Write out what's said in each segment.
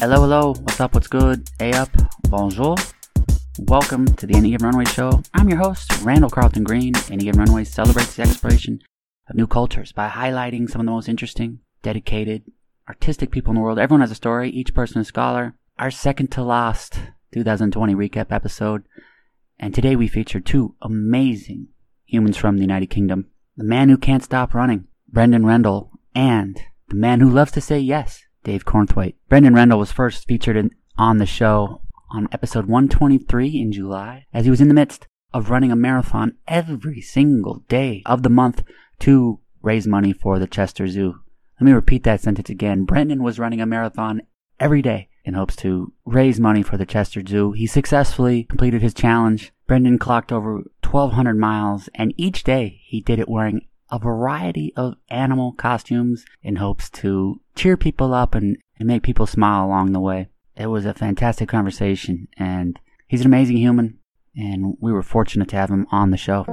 Hello, hello. What's up? What's good? Hey up. Bonjour. Welcome to the Any Given Runway Show. I'm your host, Randall Carlton Green. Any Given Runway celebrates the exploration of new cultures by highlighting some of the most interesting, dedicated, artistic people in the world. Everyone has a story. Each person a scholar. Our second to last 2020 recap episode. And today we feature two amazing humans from the United Kingdom. The man who can't stop running, Brendan Rendell, and the man who loves to say yes, Dave Cornthwaite. Brendan Rendell was first featured in, on the show on episode 123 in July as he was in the midst of running a marathon every single day of the month to raise money for the Chester Zoo. Let me repeat that sentence again. Brendan was running a marathon every day in hopes to raise money for the Chester Zoo. He successfully completed his challenge. Brendan clocked over 1,200 miles, and each day he did it wearing a variety of animal costumes in hopes to cheer people up and, and make people smile along the way. It was a fantastic conversation, and he's an amazing human, and we were fortunate to have him on the show.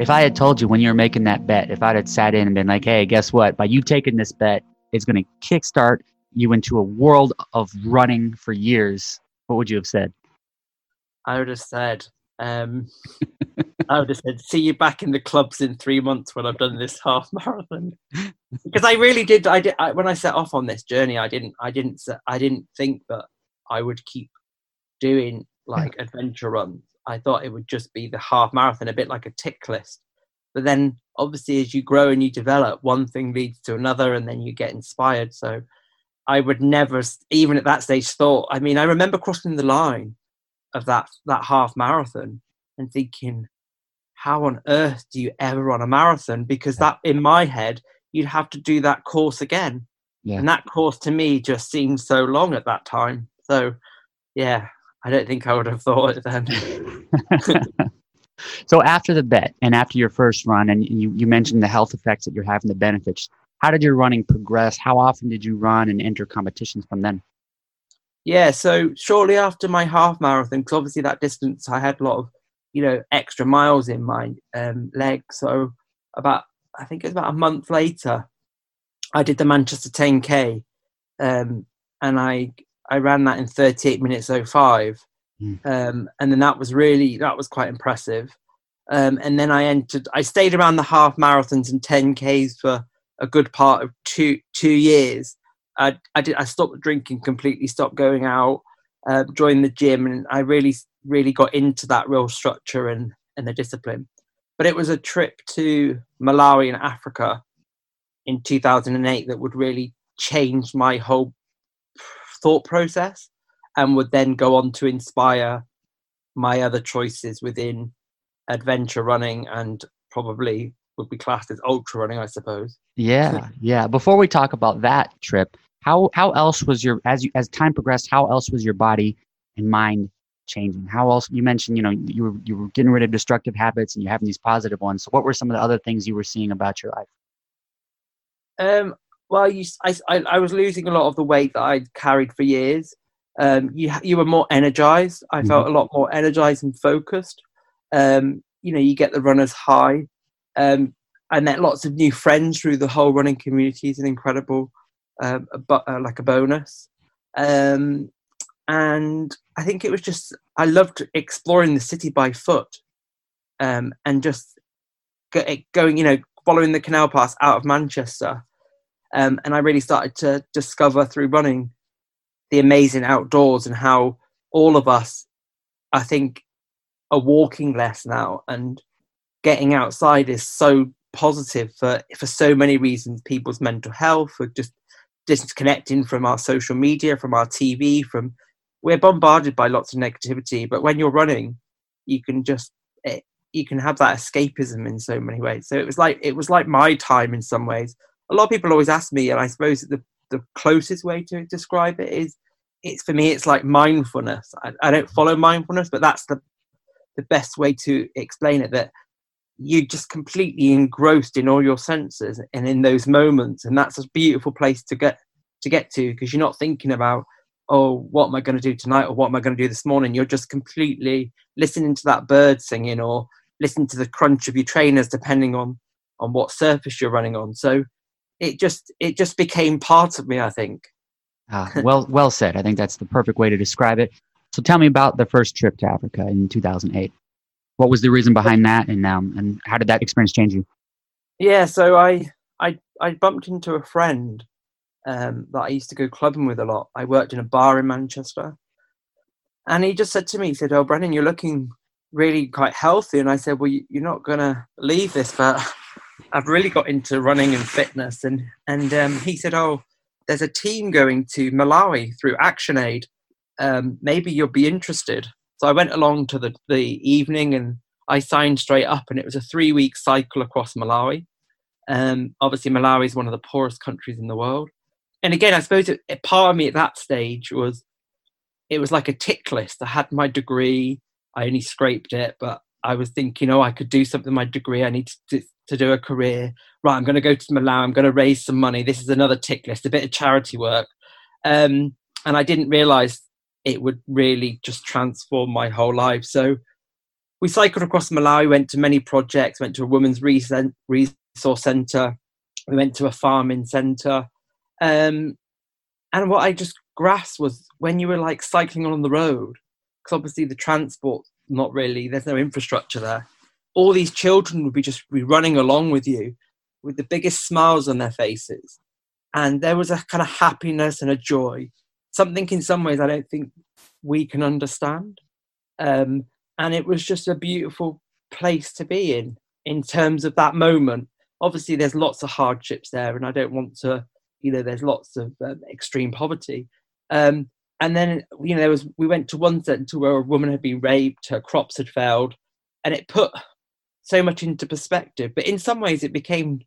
If I had told you when you were making that bet, if I'd had sat in and been like, hey, guess what? By you taking this bet, it's going to kickstart you into a world of running for years, what would you have said? I would have said, um, I would have said, see you back in the clubs in three months when I've done this half marathon. because I really did. I did. I, when I set off on this journey, I didn't. I didn't. I didn't think that I would keep doing like adventure runs. I thought it would just be the half marathon, a bit like a tick list. But then, obviously, as you grow and you develop, one thing leads to another, and then you get inspired. So, I would never, even at that stage, thought. I mean, I remember crossing the line of that that half marathon and thinking, how on earth do you ever run a marathon? Because that, in my head, you'd have to do that course again. Yeah. And that course to me just seemed so long at that time. So, yeah, I don't think I would have thought it then. so, after the bet and after your first run, and you, you mentioned the health effects that you're having, the benefits, how did your running progress? How often did you run and enter competitions from then? Yeah, so shortly after my half marathon, because obviously that distance I had a lot of you know extra miles in my um, leg. So about I think it was about a month later, I did the Manchester 10k, um, and I I ran that in 38 minutes 05, mm. um, and then that was really that was quite impressive. Um, and then I entered. I stayed around the half marathons and 10ks for a good part of two two years. I I did I stopped drinking completely, stopped going out, uh, joined the gym, and I really really got into that real structure and, and the discipline. But it was a trip to Malawi in Africa in 2008 that would really change my whole thought process and would then go on to inspire my other choices within adventure running and probably would be classed as ultra running, I suppose. Yeah, yeah. Before we talk about that trip, how how else was your as you as time progressed? How else was your body and mind changing? How else? You mentioned, you know, you were you were getting rid of destructive habits and you're having these positive ones. So, what were some of the other things you were seeing about your life? Um, well, you, I, I, I was losing a lot of the weight that I'd carried for years. Um, you you were more energized. I mm-hmm. felt a lot more energized and focused. Um, you know, you get the runner's high. Um, I met lots of new friends through the whole running community. An incredible, uh, uh, like a bonus. Um, and I think it was just I loved exploring the city by foot, um, and just going, you know, following the canal pass out of Manchester, um, and I really started to discover through running the amazing outdoors and how all of us, I think, are walking less now and getting outside is so positive for for so many reasons people's mental health for just disconnecting from our social media from our tv from we're bombarded by lots of negativity but when you're running you can just it, eh, you can have that escapism in so many ways. So it was like it was like my time in some ways. A lot of people always ask me and i suppose the, the closest way to describe it is it's for me it's like mindfulness. I, I don't follow mindfulness but that's the the best way to explain it that you're just completely engrossed in all your senses and in those moments and that's a beautiful place to get to get to because you're not thinking about oh, what am I going to do tonight or what am I going to do this morning? You're just completely listening to that bird singing or listening to the crunch of your trainers, depending on on what surface you're running on. So it just it just became part of me. I think. Ah, well, well said. I think that's the perfect way to describe it. So tell me about the first trip to Africa in 2008. What was the reason behind that, and um, and how did that experience change you? Yeah, so I I I bumped into a friend um, that I used to go clubbing with a lot. I worked in a bar in Manchester, and he just said to me, he said, "Oh, Brennan, you're looking really quite healthy." And I said, "Well, you're not gonna leave this, but I've really got into running and fitness." And and um, he said, "Oh, there's a team going to Malawi through ActionAid. Um, maybe you'll be interested." So I went along to the the evening and I signed straight up, and it was a three week cycle across Malawi. Um, obviously, Malawi is one of the poorest countries in the world. And again, I suppose it, it, part of me at that stage was it was like a tick list. I had my degree, I only scraped it, but I was thinking, oh, I could do something with my degree. I need to, to do a career. Right, I'm going to go to Malawi. I'm going to raise some money. This is another tick list, a bit of charity work. Um, and I didn't realize it would really just transform my whole life. So we cycled across Malawi, went to many projects, went to a women's resource centre, we went to a farming centre. Um, and what I just grasped was when you were like cycling on the road, because obviously the transport, not really, there's no infrastructure there. All these children would be just be running along with you with the biggest smiles on their faces. And there was a kind of happiness and a joy, something in some ways I don't think we can understand. Um, and it was just a beautiful place to be in in terms of that moment. Obviously there's lots of hardships there and i don't want to you know there's lots of um, extreme poverty. Um, and then you know there was we went to one centre where a woman had been raped her crops had failed and it put so much into perspective. But in some ways it became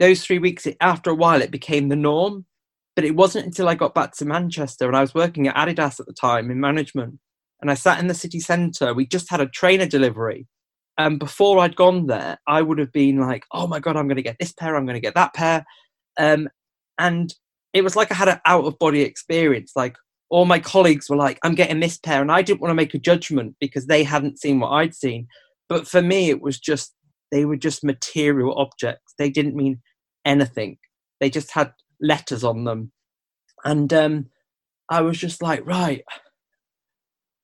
those three weeks after a while it became the norm but it wasn't until i got back to manchester and i was working at adidas at the time in management and I sat in the city centre. We just had a trainer delivery. And before I'd gone there, I would have been like, oh my God, I'm going to get this pair, I'm going to get that pair. Um, and it was like I had an out of body experience. Like all my colleagues were like, I'm getting this pair. And I didn't want to make a judgment because they hadn't seen what I'd seen. But for me, it was just, they were just material objects. They didn't mean anything. They just had letters on them. And um, I was just like, right,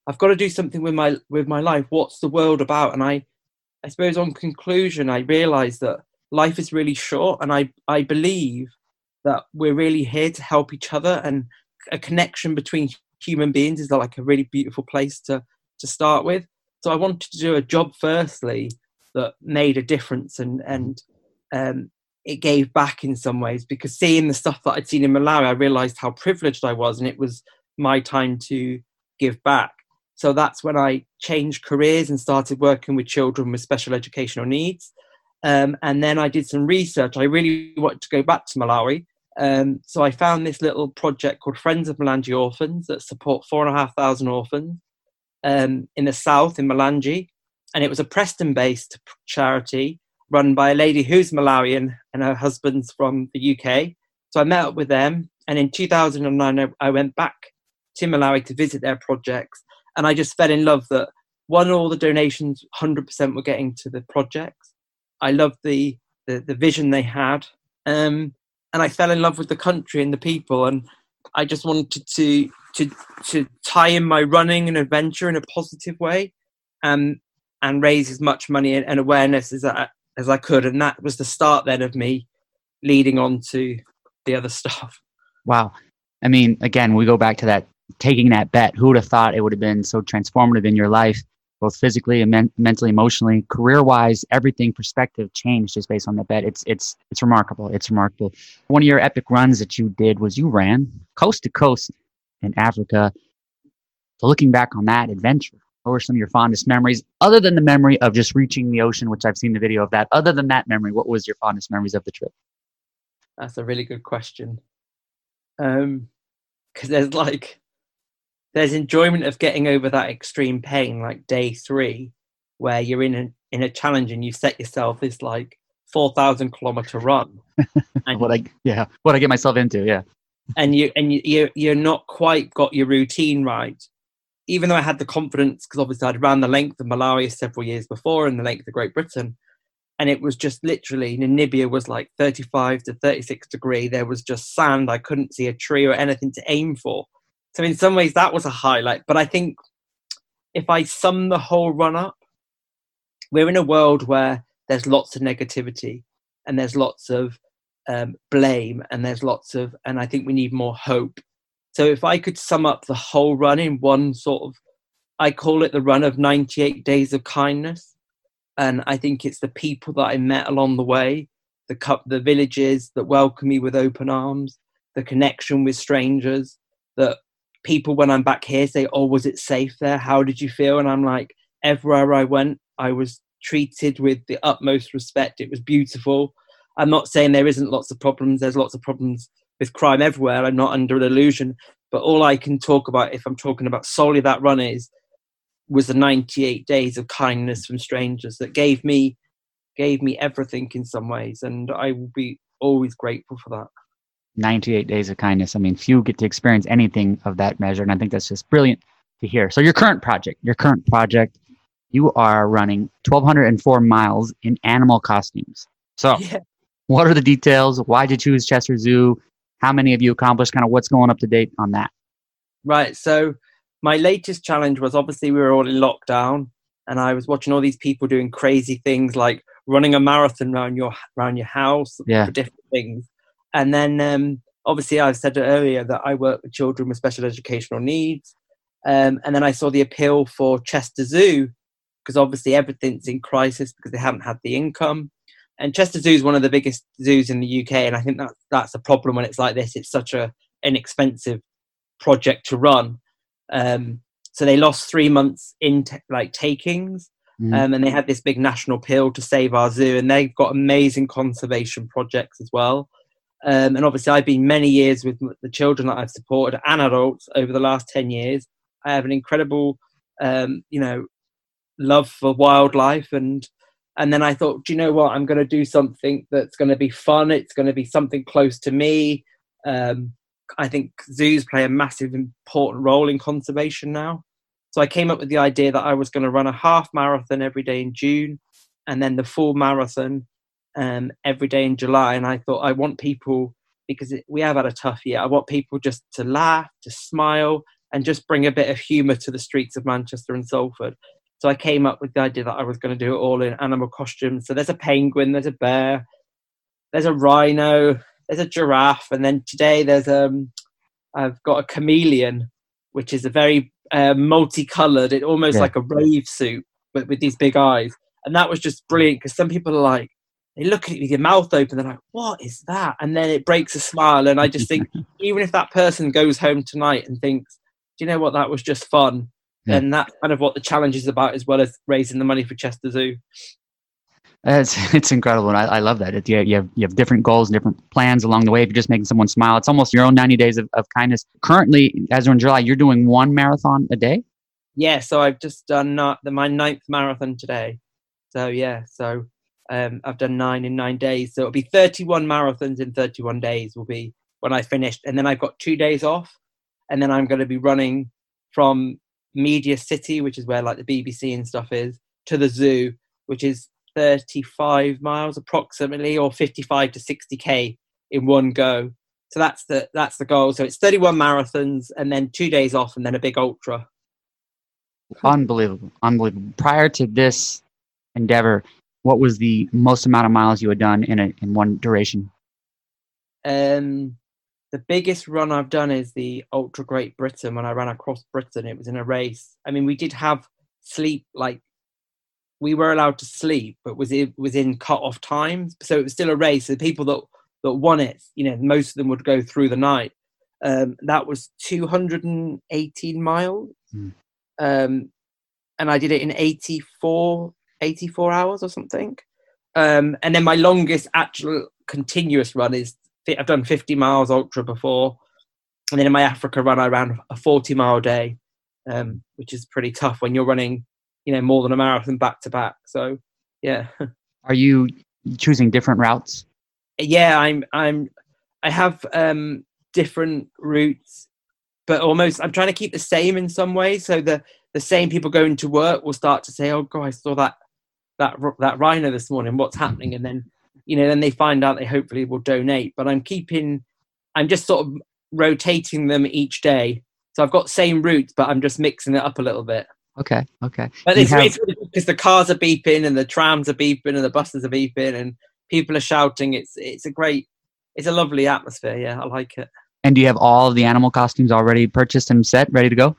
I've got to do something with my with my life. What's the world about? And I, I suppose on conclusion, I realised that life is really short, and I I believe that we're really here to help each other, and a connection between human beings is like a really beautiful place to to start with. So I wanted to do a job firstly that made a difference and and um, it gave back in some ways because seeing the stuff that I'd seen in Malawi, I realised how privileged I was, and it was my time to give back. So that's when I changed careers and started working with children with special educational needs. Um, and then I did some research. I really wanted to go back to Malawi. Um, so I found this little project called Friends of Mulanje Orphans that support four and a half thousand orphans um, in the south in Mulanje. And it was a Preston based charity run by a lady who's Malawian and her husband's from the UK. So I met up with them. And in 2009, I went back to Malawi to visit their projects and I just fell in love that one all the donations 100% were getting to the projects. I loved the the, the vision they had, um, and I fell in love with the country and the people, and I just wanted to to to tie in my running and adventure in a positive way, um, and raise as much money and awareness as I, as I could, and that was the start then of me leading on to the other stuff. Wow. I mean, again, we go back to that taking that bet, who would have thought it would have been so transformative in your life, both physically and men- mentally, emotionally, career wise, everything perspective changed just based on that bet. It's it's it's remarkable. It's remarkable. One of your epic runs that you did was you ran coast to coast in Africa. So looking back on that adventure, what were some of your fondest memories, other than the memory of just reaching the ocean, which I've seen the video of that? Other than that memory, what was your fondest memories of the trip? That's a really good question. Um, because there's like there's enjoyment of getting over that extreme pain, like day three, where you're in a in a challenge and you set yourself this like four thousand kilometer run. and what I yeah, what I get myself into, yeah. And you and you you're, you're not quite got your routine right. Even though I had the confidence, because obviously I'd ran the length of Malawi several years before and the length of Great Britain, and it was just literally Namibia was like 35 to 36 degree. There was just sand. I couldn't see a tree or anything to aim for. So in some ways that was a highlight. But I think if I sum the whole run up, we're in a world where there's lots of negativity and there's lots of um, blame and there's lots of, and I think we need more hope. So if I could sum up the whole run in one sort of, I call it the run of 98 days of kindness. And I think it's the people that I met along the way, the the villages that welcome me with open arms, the connection with strangers, that people when I'm back here say, "Oh, was it safe there? How did you feel?" And I'm like, everywhere I went, I was treated with the utmost respect. It was beautiful. I'm not saying there isn't lots of problems. There's lots of problems with crime everywhere. I'm not under an illusion. But all I can talk about, if I'm talking about solely that run, is was the 98 days of kindness from strangers that gave me gave me everything in some ways, and I will be always grateful for that. 98 days of kindness. I mean, few get to experience anything of that measure, and I think that's just brilliant to hear. So, your current project, your current project, you are running 1,204 miles in animal costumes. So, yeah. what are the details? Why did you choose Chester Zoo? How many of you accomplished? Kind of what's going up to date on that? Right. So, my latest challenge was obviously we were all in lockdown, and I was watching all these people doing crazy things like running a marathon around your around your house yeah. for different things and then um, obviously, I've said earlier that I work with children with special educational needs. Um, and then I saw the appeal for Chester Zoo because obviously everything's in crisis because they haven't had the income. And Chester Zoo is one of the biggest zoos in the UK, and I think that that's a problem when it's like this. It's such a inexpensive project to run. Um, so they lost three months in t- like takings, mm. um, and they had this big national appeal to save our zoo, and they've got amazing conservation projects as well. Um, and obviously, I've been many years with the children that I've supported and adults over the last 10 years. I have an incredible, um, you know, love for wildlife. And, and then I thought, do you know what? I'm going to do something that's going to be fun. It's going to be something close to me. Um, I think zoos play a massive, important role in conservation now. So I came up with the idea that I was going to run a half marathon every day in June and then the full marathon um, every day in July, and I thought I want people because we have had a tough year. I want people just to laugh, to smile, and just bring a bit of humour to the streets of Manchester and Salford. So I came up with the idea that I was going to do it all in animal costumes. So there's a penguin, there's a bear, there's a rhino, there's a giraffe, and then today there's um I've got a chameleon, which is a very uh, multicolored. It almost yeah. like a rave suit, but with these big eyes. And that was just brilliant because some people are like, they look at you with your mouth open. They're like, "What is that?" And then it breaks a smile. And I just think, even if that person goes home tonight and thinks, "Do you know what? That was just fun," yeah. then that's kind of what the challenge is about, as well as raising the money for Chester Zoo. It's it's incredible, and I, I love that. It, you, you have you have different goals, and different plans along the way. If you're just making someone smile, it's almost your own 90 days of, of kindness. Currently, as we're in July, you're doing one marathon a day. Yeah, so I've just done uh, my ninth marathon today. So yeah, so um, I've done nine in nine days, so it'll be 31 marathons in 31 days. Will be when I finished, and then I've got two days off, and then I'm going to be running from Media City, which is where like the BBC and stuff is, to the zoo, which is 35 miles approximately, or 55 to 60k in one go. So that's the that's the goal. So it's 31 marathons, and then two days off, and then a big ultra. Unbelievable, unbelievable. Prior to this endeavor, what was the most amount of miles you had done in a, in one duration? Um, the biggest run I've done is the Ultra Great Britain. When I ran across Britain, it was in a race. I mean, we did have sleep, like we were allowed to sleep, but was it was in cut off times, so it was still a race. The people that that won it, you know, most of them would go through the night. Um, that was 218 miles, mm. um, and I did it in 84 84 hours or something. Um, and then my longest actual continuous run is I've done 50 miles ultra before. And then in my Africa run, I ran a 40 mile day, um, which is pretty tough when you're running, you know, more than a marathon back to back. So, yeah. Are you choosing different routes? Yeah, I'm. I'm. I have um, different routes, but almost I'm trying to keep the same in some ways. So the the same people going to work will start to say, "Oh, God, I saw that that that rhino this morning. What's happening? And then you know then they find out they hopefully will donate. But I'm keeping, I'm just sort of rotating them each day. So I've got same routes, but I'm just mixing it up a little bit. Okay, okay. But it's, have... it's because the cars are beeping and the trams are beeping and the buses are beeping and people are shouting. It's it's a great, it's a lovely atmosphere. Yeah, I like it. And do you have all of the animal costumes already purchased and set, ready to go?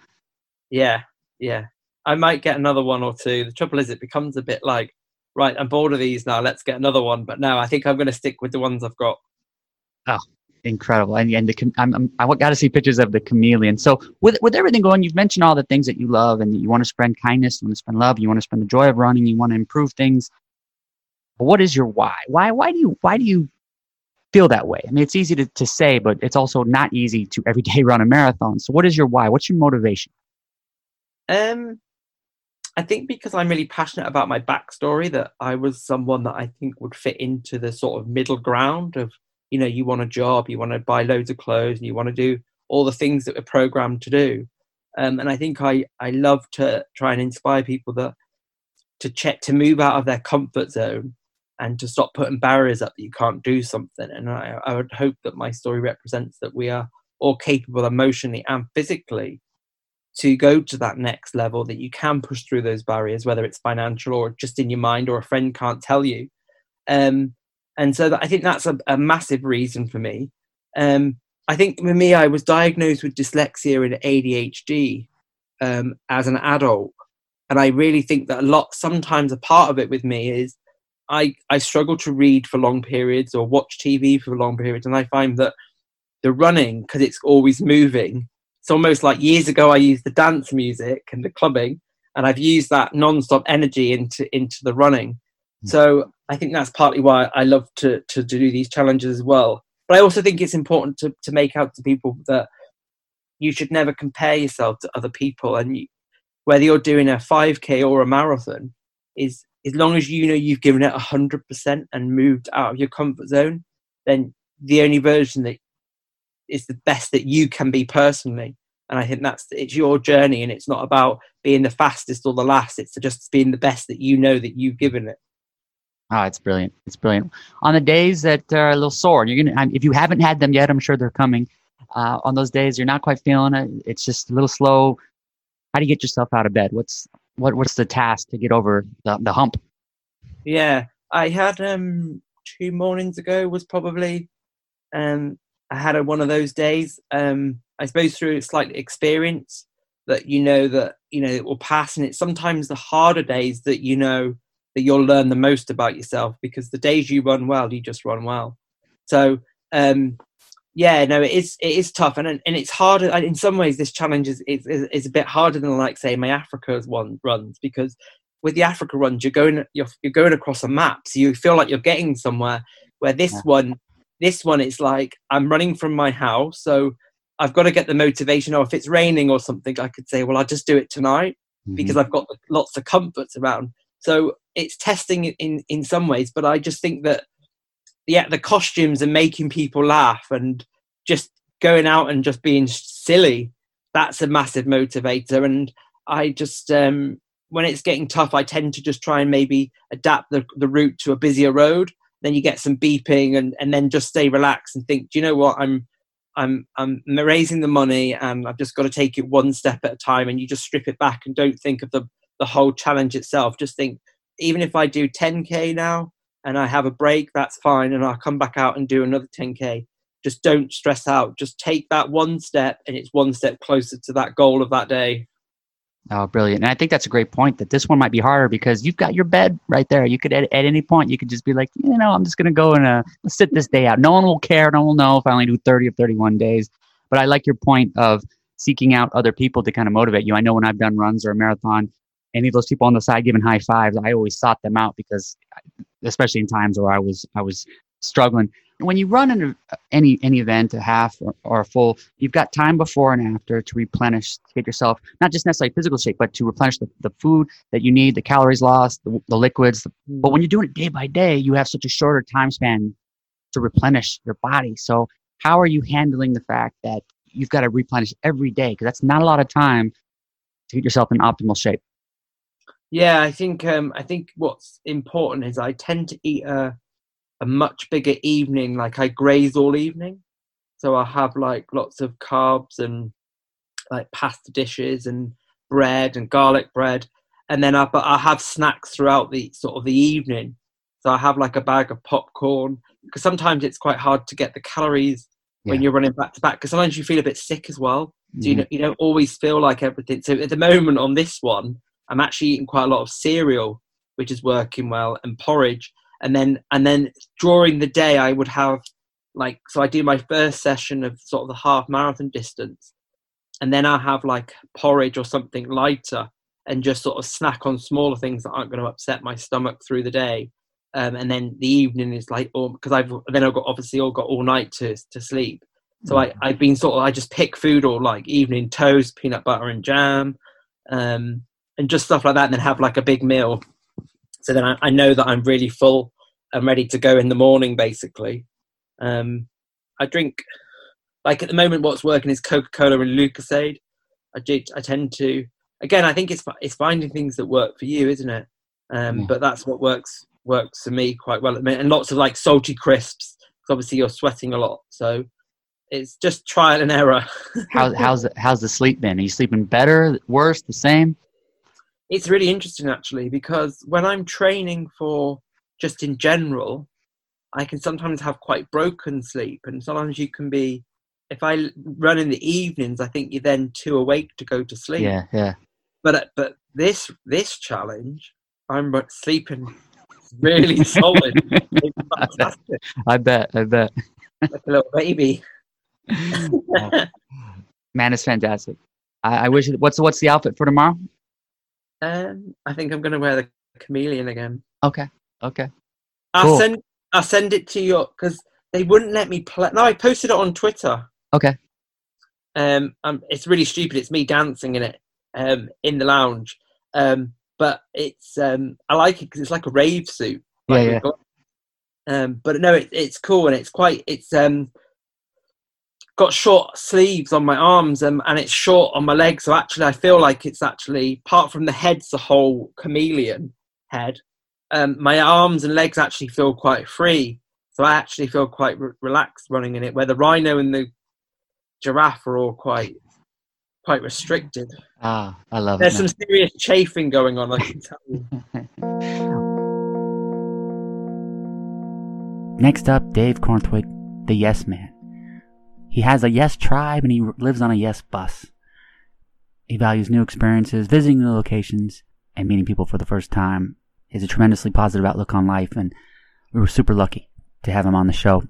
Yeah, yeah. I might get another one or two. The trouble is, it becomes a bit like, right, I'm bored of these now. Let's get another one. But no, I think I'm going to stick with the ones I've got. Oh, incredible! And and the I'm, I'm I got to see pictures of the chameleon. So with with everything going, you've mentioned all the things that you love and you want to spread kindness, you want to spread love, you want to spread the joy of running, you want to improve things. But what is your why? Why why do you why do you feel that way? I mean, it's easy to, to say, but it's also not easy to every day run a marathon. So what is your why? What's your motivation? Um, I think because I'm really passionate about my backstory, that I was someone that I think would fit into the sort of middle ground of, you know, you want a job, you want to buy loads of clothes, and you want to do all the things that we're programmed to do. Um, and I think I, I love to try and inspire people that to check to move out of their comfort zone and to stop putting barriers up that you can't do something. And I, I would hope that my story represents that we are all capable emotionally and physically to go to that next level that you can push through those barriers whether it's financial or just in your mind or a friend can't tell you. Um, and so that, i think that's a, a, massive reason for me. Um, i think for me i was diagnosed with dyslexia and adhd um, as an adult. And i really think that a lot sometimes a part of it with me is i i struggle to read for long periods or watch tv for long periods. And i find that the running because it's always moving it's almost like years ago I used the dance music and the clubbing, and I've used that non-stop energy into into the running. Hmm. So I think that's partly why I love to to do these challenges as well. But I also think it's important to to make out to people that you should never compare yourself to other people, and you, whether you're doing a 5k or a marathon, is as long as you know you've given it 100% and moved out of your comfort zone, then the only version that is the best that you can be personally and I think that's it's your journey, and it's not about being the fastest or the last. It's just being the best that you know that you've given it. Oh, it's brilliant! It's brilliant. On the days that are a little sore, you're gonna if you haven't had them yet, I'm sure they're coming. Uh, on those days you're not quite feeling it, it's just a little slow. How do you get yourself out of bed? What's what what's the task to get over the, the hump? Yeah, I had um two mornings ago was probably um I had a, one of those days. Um, I suppose through slight experience that you know that you know it will pass, and it's sometimes the harder days that you know that you'll learn the most about yourself because the days you run well, you just run well. So um, yeah, no, it is it is tough, and and it's harder. In some ways, this challenge is is, is a bit harder than like say my Africa's one runs because with the Africa runs, you're going you're, you're going across a map, so you feel like you're getting somewhere. Where this yeah. one this one, it's like I'm running from my house, so I've got to get the motivation. Or if it's raining or something, I could say, well, I'll just do it tonight mm-hmm. because I've got lots of comforts around. So it's testing in in some ways, but I just think that yeah, the costumes and making people laugh and just going out and just being silly, that's a massive motivator. And I just um, when it's getting tough, I tend to just try and maybe adapt the, the route to a busier road then you get some beeping and, and then just stay relaxed and think, do you know what? I'm I'm I'm raising the money and I've just got to take it one step at a time and you just strip it back and don't think of the, the whole challenge itself. Just think, even if I do 10k now and I have a break, that's fine, and I'll come back out and do another 10k. Just don't stress out. Just take that one step and it's one step closer to that goal of that day. Oh, brilliant. And I think that's a great point that this one might be harder because you've got your bed right there. You could, at, at any point, you could just be like, you know, I'm just going to go and uh, sit this day out. No one will care. No one will know if I only do 30 or 31 days. But I like your point of seeking out other people to kind of motivate you. I know when I've done runs or a marathon, any of those people on the side giving high fives, I always sought them out because, especially in times where I was, I was struggling when you run an, any any event, a half or, or, a full, you've got time before and after to replenish, to get yourself not just necessarily physical shape, but to replenish the, the food that you need, the calories lost, the, the liquids. But when you're doing it day by day, you have such a shorter time span to replenish your body. So how are you handling the fact that you've got to replenish every day? Because that's not a lot of time to get yourself in optimal shape. Yeah, I think um, I think what's important is I tend to eat a a much bigger evening. Like I graze all evening, so I have like lots of carbs and like pasta dishes and bread and garlic bread, and then I but I have snacks throughout the sort of the evening. So I have like a bag of popcorn because sometimes it's quite hard to get the calories yeah. when you're running back to back because sometimes you feel a bit sick as well. Mm-hmm. So you, know, you don't always feel like everything. So at the moment on this one, I'm actually eating quite a lot of cereal, which is working well, and porridge. And then and then during the day, I would have like so I do my first session of sort of the half marathon distance, and then I have like porridge or something lighter, and just sort of snack on smaller things that aren't going to upset my stomach through the day. Um, and then the evening is like, oh, because I've then I've got obviously all got all night to to sleep. So I, mm-hmm. I've been sort of I just pick food or like evening toast, peanut butter and jam, um, and just stuff like that, and then have like a big meal. So then I, I know that I'm really full and ready to go in the morning, basically. Um, I drink, like at the moment, what's working is Coca Cola and Lucozade. I, do, I tend to, again, I think it's it's finding things that work for you, isn't it? Um, yeah. But that's what works works for me quite well at the minute. And lots of like salty crisps. Because obviously you're sweating a lot, so it's just trial and error. How, how's the, how's the sleep been? Are you sleeping better, worse, the same? It's really interesting actually because when I'm training for just in general, I can sometimes have quite broken sleep, and sometimes you can be. If I run in the evenings, I think you're then too awake to go to sleep. Yeah, yeah. But uh, but this this challenge, I'm sleeping really solid. I bet, I bet. I bet. like a little baby. Man, it's fantastic. I, I wish. It, what's what's the outfit for tomorrow? Um, I think I'm going to wear the chameleon again. Okay. Okay. I'll cool. send I'll send it to you because they wouldn't let me play. No, I posted it on Twitter. Okay. Um, um, it's really stupid. It's me dancing in it, um, in the lounge. Um, but it's um, I like it because it's like a rave suit. Like yeah, yeah. Um, but no, it, it's cool and it's quite it's um got short sleeves on my arms and, and it's short on my legs. So actually, I feel like it's actually, apart from the head's the whole chameleon head, um, my arms and legs actually feel quite free. So I actually feel quite re- relaxed running in it, where the rhino and the giraffe are all quite quite restricted. Ah, I love There's it. There's some serious chafing going on, I can tell you. Next up, Dave Cornthwaite, the Yes Man. He has a yes tribe and he lives on a yes bus. He values new experiences, visiting new locations, and meeting people for the first time. He has a tremendously positive outlook on life, and we were super lucky to have him on the show.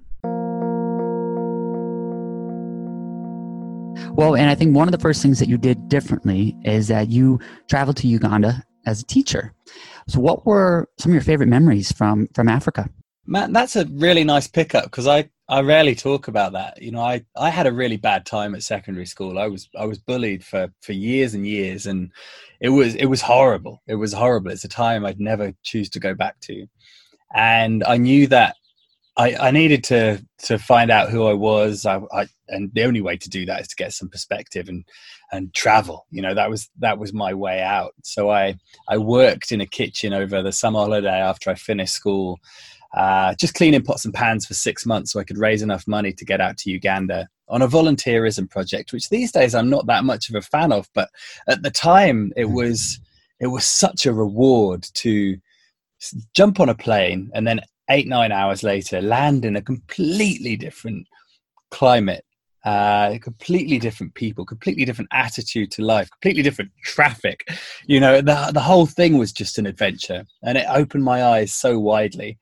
Well, and I think one of the first things that you did differently is that you traveled to Uganda as a teacher. So, what were some of your favorite memories from from Africa? Matt, that's a really nice pickup because I I rarely talk about that. You know, I, I had a really bad time at secondary school. I was I was bullied for, for years and years, and it was it was horrible. It was horrible. It's a time I'd never choose to go back to, and I knew that I, I needed to to find out who I was. I, I, and the only way to do that is to get some perspective and and travel. You know, that was that was my way out. So I I worked in a kitchen over the summer holiday after I finished school uh, just cleaning pots and pans for six months so I could raise enough money to get out to Uganda on a volunteerism project, which these days I'm not that much of a fan of. But at the time, it hmm. was it was such a reward to jump on a plane and then eight nine hours later land in a completely different climate uh, completely different people, completely different attitude to life, completely different traffic. You know, the the whole thing was just an adventure, and it opened my eyes so widely.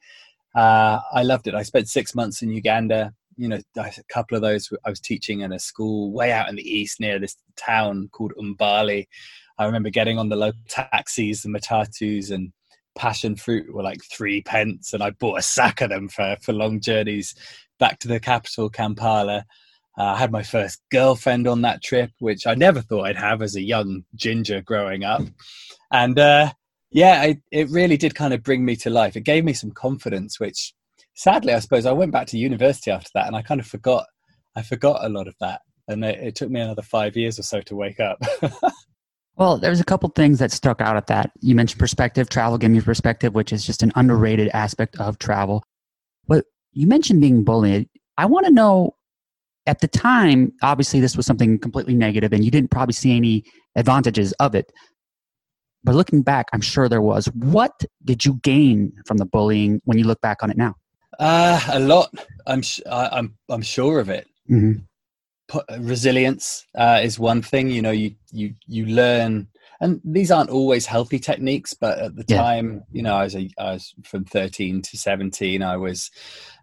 Uh, I loved it. I spent six months in Uganda. You know, a couple of those I was teaching in a school way out in the east near this town called Mbale. I remember getting on the local taxis, the matatus, and passion fruit were like three pence, and I bought a sack of them for for long journeys back to the capital, Kampala. Uh, I had my first girlfriend on that trip, which I never thought I'd have as a young ginger growing up. And uh, yeah, I, it really did kind of bring me to life. It gave me some confidence, which sadly, I suppose I went back to university after that and I kind of forgot. I forgot a lot of that. And it, it took me another five years or so to wake up. Well, there's a couple things that stuck out at that. You mentioned perspective, travel gave me perspective, which is just an underrated aspect of travel. But you mentioned being bullied. I want to know at the time, obviously, this was something completely negative and you didn't probably see any advantages of it. But looking back, I'm sure there was. What did you gain from the bullying when you look back on it now? Uh, a lot. I'm, sh- I, I'm, I'm sure of it. Mm-hmm resilience uh, is one thing you know you you you learn and these aren't always healthy techniques but at the yeah. time you know I was, a, I was from 13 to 17 i was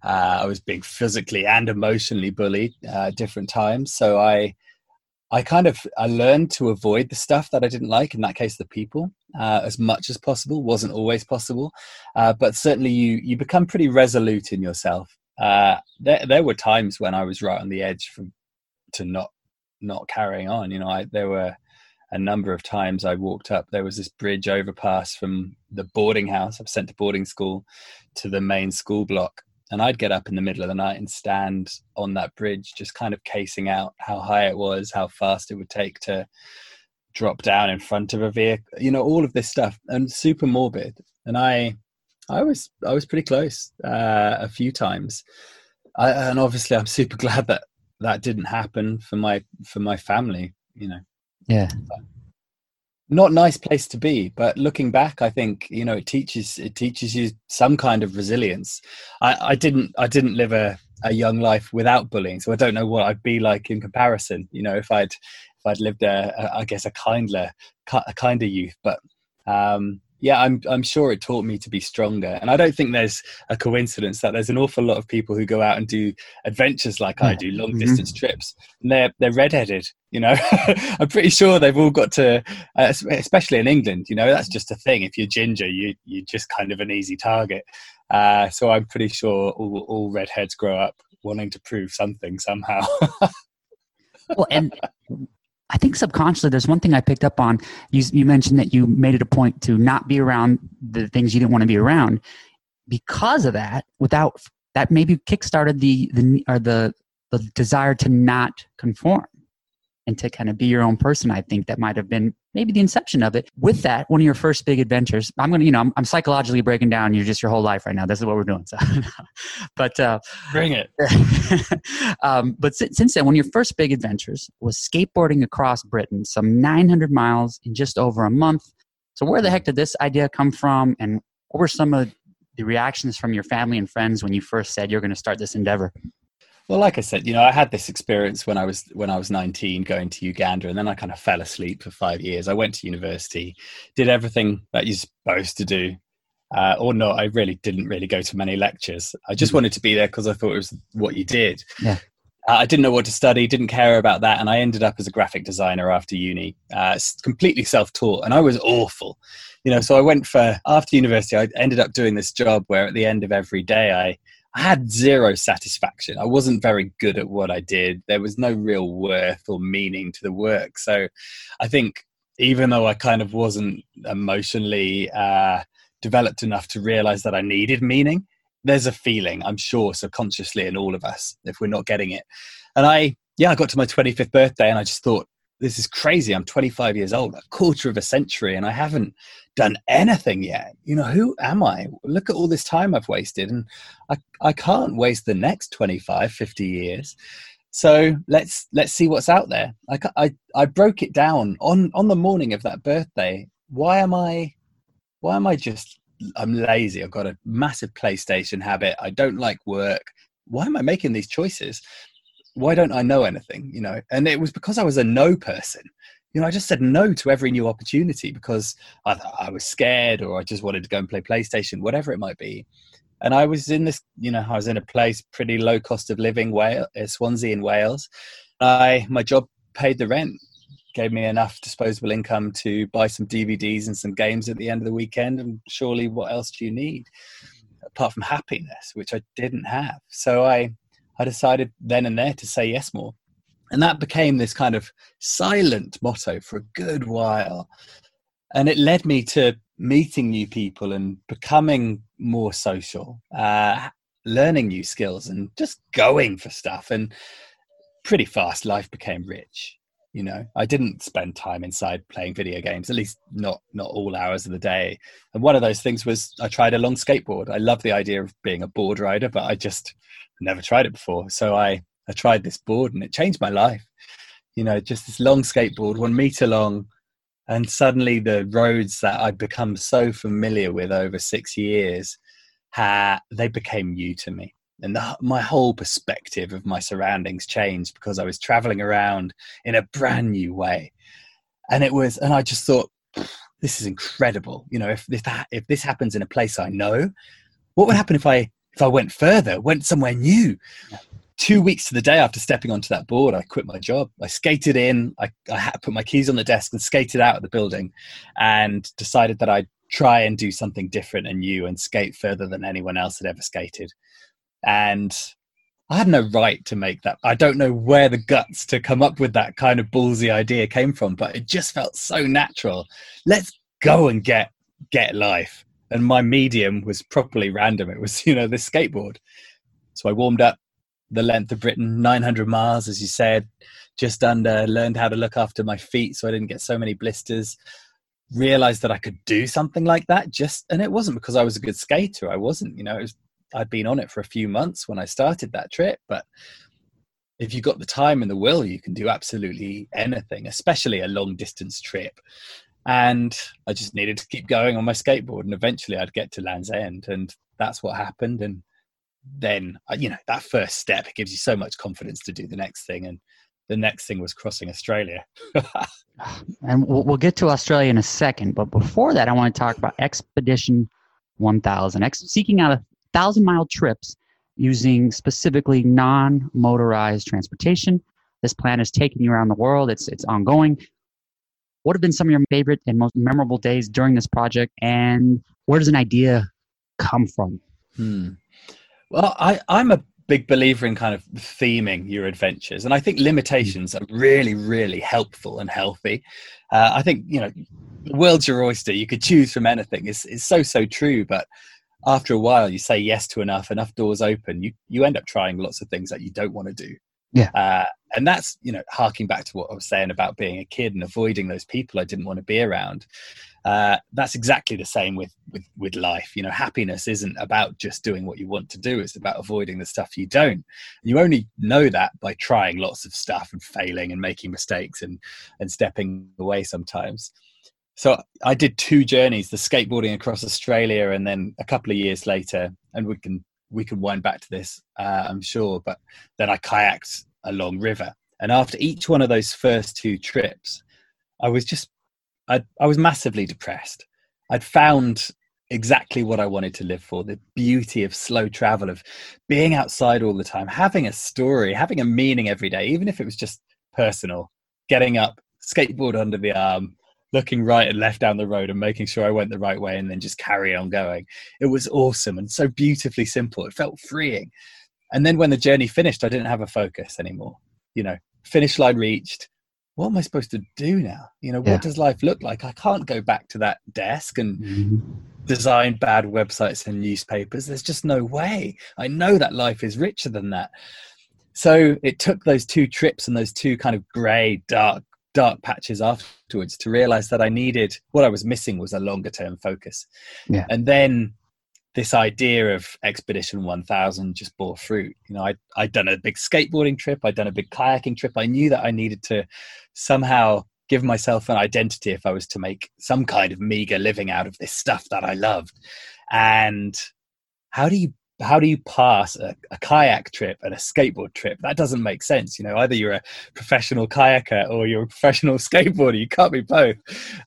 uh, i was being physically and emotionally bullied uh, different times so i i kind of i learned to avoid the stuff that i didn't like in that case the people uh, as much as possible wasn't always possible uh, but certainly you you become pretty resolute in yourself uh, there, there were times when i was right on the edge from to not not carrying on. You know, I there were a number of times I walked up. There was this bridge overpass from the boarding house. I was sent to boarding school to the main school block, and I'd get up in the middle of the night and stand on that bridge, just kind of casing out how high it was, how fast it would take to drop down in front of a vehicle. You know, all of this stuff, and super morbid. And I, I was I was pretty close uh, a few times. I, and obviously, I'm super glad that that didn't happen for my for my family you know yeah not nice place to be but looking back i think you know it teaches it teaches you some kind of resilience. I i didn't i didn't live a a young life without bullying so i don't know what i'd be like in comparison you know if i'd if i'd lived a, a i guess a kinder a kinder youth but um yeah, I'm I'm sure it taught me to be stronger. And I don't think there's a coincidence that there's an awful lot of people who go out and do adventures like I do, long distance mm-hmm. trips, and they're they're redheaded. You know, I'm pretty sure they've all got to, uh, especially in England. You know, that's just a thing. If you're ginger, you you're just kind of an easy target. Uh, so I'm pretty sure all all redheads grow up wanting to prove something somehow. well, and I think subconsciously, there's one thing I picked up on. You, you mentioned that you made it a point to not be around the things you didn't want to be around. Because of that, without that, maybe kickstarted the the or the the desire to not conform and to kind of be your own person. I think that might have been maybe the inception of it. With that, one of your first big adventures, I'm going to, you know, I'm, I'm psychologically breaking down You're just your whole life right now. This is what we're doing. So, but, uh, bring it. um, but since, since then, one of your first big adventures was skateboarding across Britain, some 900 miles in just over a month. So, where the heck did this idea come from? And what were some of the reactions from your family and friends when you first said you're going to start this endeavor? Well, like I said, you know, I had this experience when I was when I was 19 going to Uganda and then I kind of fell asleep for 5 years. I went to university, did everything that you're supposed to do. Uh, or not, I really didn't really go to many lectures. I just mm-hmm. wanted to be there because I thought it was what you did. Yeah. Uh, I didn't know what to study, didn't care about that, and I ended up as a graphic designer after uni, uh, completely self-taught, and I was awful. You know, so I went for after university. I ended up doing this job where at the end of every day, I I had zero satisfaction. I wasn't very good at what I did. There was no real worth or meaning to the work. So I think even though I kind of wasn't emotionally uh, developed enough to realize that I needed meaning, there's a feeling, I'm sure, subconsciously in all of us if we're not getting it. And I, yeah, I got to my 25th birthday and I just thought, this is crazy. I'm 25 years old, a quarter of a century, and I haven't done anything yet. You know, who am I? Look at all this time I've wasted, and I, I can't waste the next 25, 50 years. So let's let's see what's out there. I, I, I broke it down on on the morning of that birthday. Why am I why am I just I'm lazy. I've got a massive PlayStation habit. I don't like work. Why am I making these choices? why don't I know anything? You know, and it was because I was a no person. You know, I just said no to every new opportunity because I, I was scared or I just wanted to go and play PlayStation, whatever it might be. And I was in this, you know, I was in a place pretty low cost of living, Wales, uh, Swansea in Wales. I my job paid the rent, gave me enough disposable income to buy some DVDs and some games at the end of the weekend. And surely, what else do you need apart from happiness, which I didn't have? So I I decided then and there to say yes more. And that became this kind of silent motto for a good while. And it led me to meeting new people and becoming more social, uh, learning new skills and just going for stuff. And pretty fast, life became rich. you know i didn't spend time inside playing video games at least not not all hours of the day and one of those things was i tried a long skateboard i love the idea of being a board rider but i just never tried it before so i i tried this board and it changed my life you know just this long skateboard one meter long and suddenly the roads that i'd become so familiar with over six years they became new to me and the, my whole perspective of my surroundings changed because I was traveling around in a brand new way. And it was, and I just thought, this is incredible. You know, if if, that, if this happens in a place I know, what would happen if I if I went further, went somewhere new? Two weeks to the day after stepping onto that board, I quit my job. I skated in. I, I had put my keys on the desk and skated out of the building, and decided that I'd try and do something different and new and skate further than anyone else had ever skated and I had no right to make that. I don't know where the guts to come up with that kind of ballsy idea came from, but it just felt so natural. Let's go and get get life. And my medium was properly random. It was, you know, the skateboard. So I warmed up the length of Britain, 900 miles, as you said, just under, learned how to look after my feet so I didn't get so many blisters. Realized that I could do something like that just, and it wasn't because I was a good skater. I wasn't, you know, was I'd been on it for a few months when I started that trip, but if you've got the time and the will, you can do absolutely anything, especially a long distance trip. And I just needed to keep going on my skateboard, and eventually I'd get to Land's End, and that's what happened. And then, uh, you know, that first step gives you so much confidence to do the next thing. And the next thing was crossing Australia. and we'll, we'll, get to Australia in a second, but before that, I want to talk about Expedition 1000, Ex- seeking out a thousand mile trips using specifically non motorized transportation. This plan is taking you around the world, it's, it's ongoing. What have been some of your favorite and most memorable days during this project, and where does an idea come from? Hmm. Well, I, I'm a big believer in kind of theming your adventures and i think limitations are really really helpful and healthy. Uh, i think you know the world's your oyster. You could choose from anything. It's, it's so so true but after a while you say yes to enough enough doors open you you end up trying lots of things that you don't want to do. Yeah. Uh, and that's you know harking back to what i was saying about being a kid and avoiding those people i didn't want to be around uh, that's exactly the same with, with with life. You know happiness isn't about just doing what you want to do. It's about avoiding the stuff you don't. You only know that by trying lots of stuff and failing and making mistakes and and stepping away sometimes. So I did two journeys: the skateboarding across Australia, and then a couple of years later, and we can we can wind back to this, uh, I'm sure. But then I kayaked along river, and after each one of those first two trips, I was just I I was massively depressed. I'd found exactly what I wanted to live for the beauty of slow travel, of being outside all the time, having a story, having a meaning every day, even if it was just personal, getting up, skateboard under the arm, looking right and left down the road and making sure I went the right way and then just carry on going. It was awesome and so beautifully simple. It felt freeing. And then when the journey finished, I didn't have a focus anymore. You know, finish line reached. What am I supposed to do now? You know, yeah. what does life look like? I can't go back to that desk and mm-hmm. design bad websites and newspapers. There's just no way. I know that life is richer than that. So it took those two trips and those two kind of grey, dark dark patches afterwards to realize that I needed what I was missing was a longer term focus. Yeah. And then this idea of Expedition 1000 just bore fruit. You know, I, I'd done a big skateboarding trip, I'd done a big kayaking trip. I knew that I needed to somehow give myself an identity if I was to make some kind of meager living out of this stuff that I loved. And how do you how do you pass a, a, kayak trip and a skateboard trip? That doesn't make sense. You know, either you're a professional kayaker or you're a professional skateboarder. You can't be both.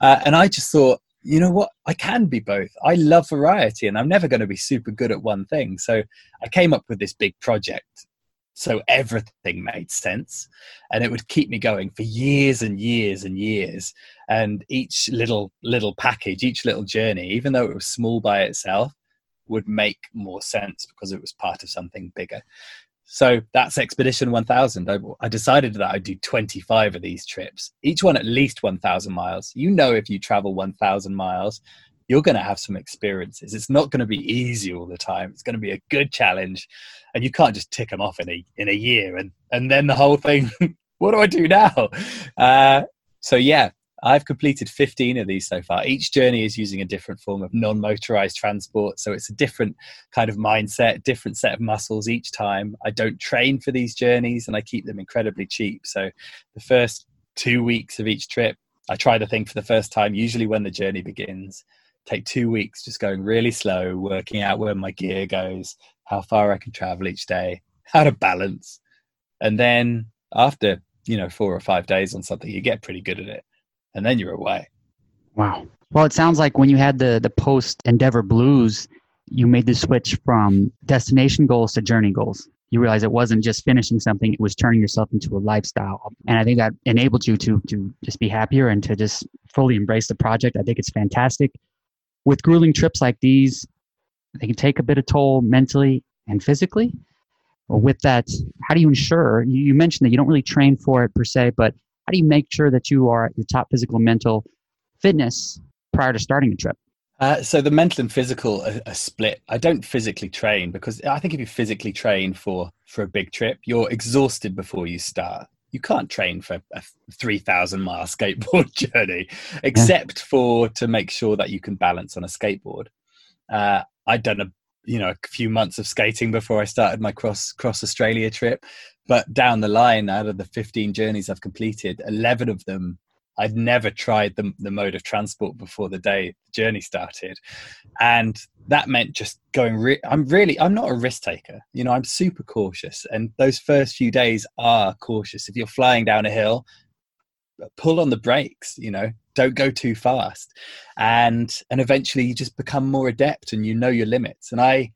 Uh, and I just thought, you know what? I can be both. I love variety and I'm never going to be super good at one thing. So I came up with this big project. So everything made sense and it would keep me going for years and years and years. And each little, little package, each little journey, even though it was small by itself, would make more sense because it was part of something bigger. So that's Expedition 1000. I, I, decided that I'd do 25 of these trips, each one at least 1,000 miles. You know, if you travel 1,000 miles, you're going to have some experiences. It's not going to be easy all the time. It's going to be a good challenge, and you can't just tick them off in a in a year and and then the whole thing what do I do now? Uh, so yeah, I've completed 15 of these so far. Each journey is using a different form of non motorized transport. So it's a different kind of mindset, different set of muscles each time. I don't train for these journeys and I keep them incredibly cheap. So the first two weeks of each trip, I try the thing for the first time, usually when the journey begins. Take two weeks just going really slow, working out where my gear goes, how far I can travel each day, how to balance. And then after, you know, four or five days on something, you get pretty good at it and then you're away. Wow. Well, it sounds like when you had the the post Endeavor Blues, you made the switch from destination goals to journey goals. You realized it wasn't just finishing something; it was turning yourself into a lifestyle. And I think that enabled you to to just be happier and to just fully embrace the project. I think it's fantastic. With grueling trips like these, they can take a bit of toll mentally and physically. With that, how do you ensure? You mentioned that you don't really train for it per se, but how do you make sure that you are at your top physical and mental fitness prior to starting a trip? Uh, so the mental and physical are, are, split. I don't physically train because I think if you physically train for for a big trip, you're exhausted before you start. You can't train for a three thousand mile skateboard journey, except yeah. for to make sure that you can balance on a skateboard. Uh, I'd done a you know a few months of skating before I started my cross cross Australia trip, but down the line, out of the 15 journeys I've completed, 11 of them I'd never tried the, the mode of transport before the day the journey started. And that meant just going, re- I'm really, I'm not a risk taker. You know, I'm super cautious. And those first few days are cautious. If you're flying down a hill, pull on the brakes, you know, don't go too fast. And, and eventually you just become more adept and you know your limits. And I,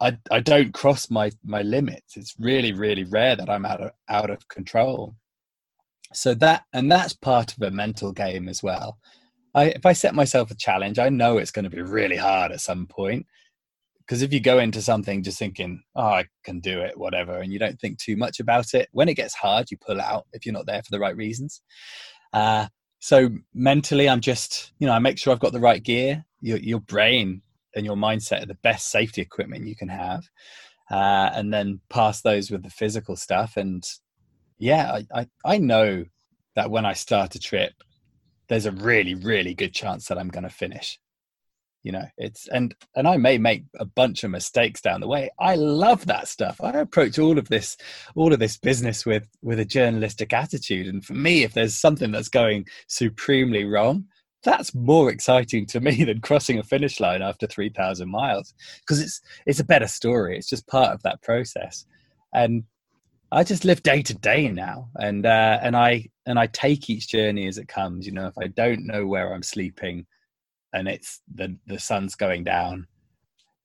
I, I don't cross my, my limits. It's really, really rare that I'm out of, out of control. So that, and that's part of a mental game as well. I, if I set myself a challenge, I know it's going to be really hard at some point. Because if you go into something just thinking, oh, I can do it, whatever, and you don't think too much about it, when it gets hard, you pull out if you're not there for the right reasons. Uh, so mentally, I'm just, you know, I make sure I've got the right gear. Your, your brain and your mindset are the best safety equipment you can have uh, and then pass those with the physical stuff and yeah I, I, I know that when i start a trip there's a really really good chance that i'm going to finish you know it's and and i may make a bunch of mistakes down the way. I love that stuff. I approach all of this all of this business with with a journalistic attitude. And for me if there's something that's going supremely wrong that's more exciting to me than crossing a finish line after 3000 miles because it's it's a better story. It's just part of that process. And i just live day to day now. And uh, and i and i take each journey as it comes. You know if i don't know where i'm sleeping and it's the the sun's going down.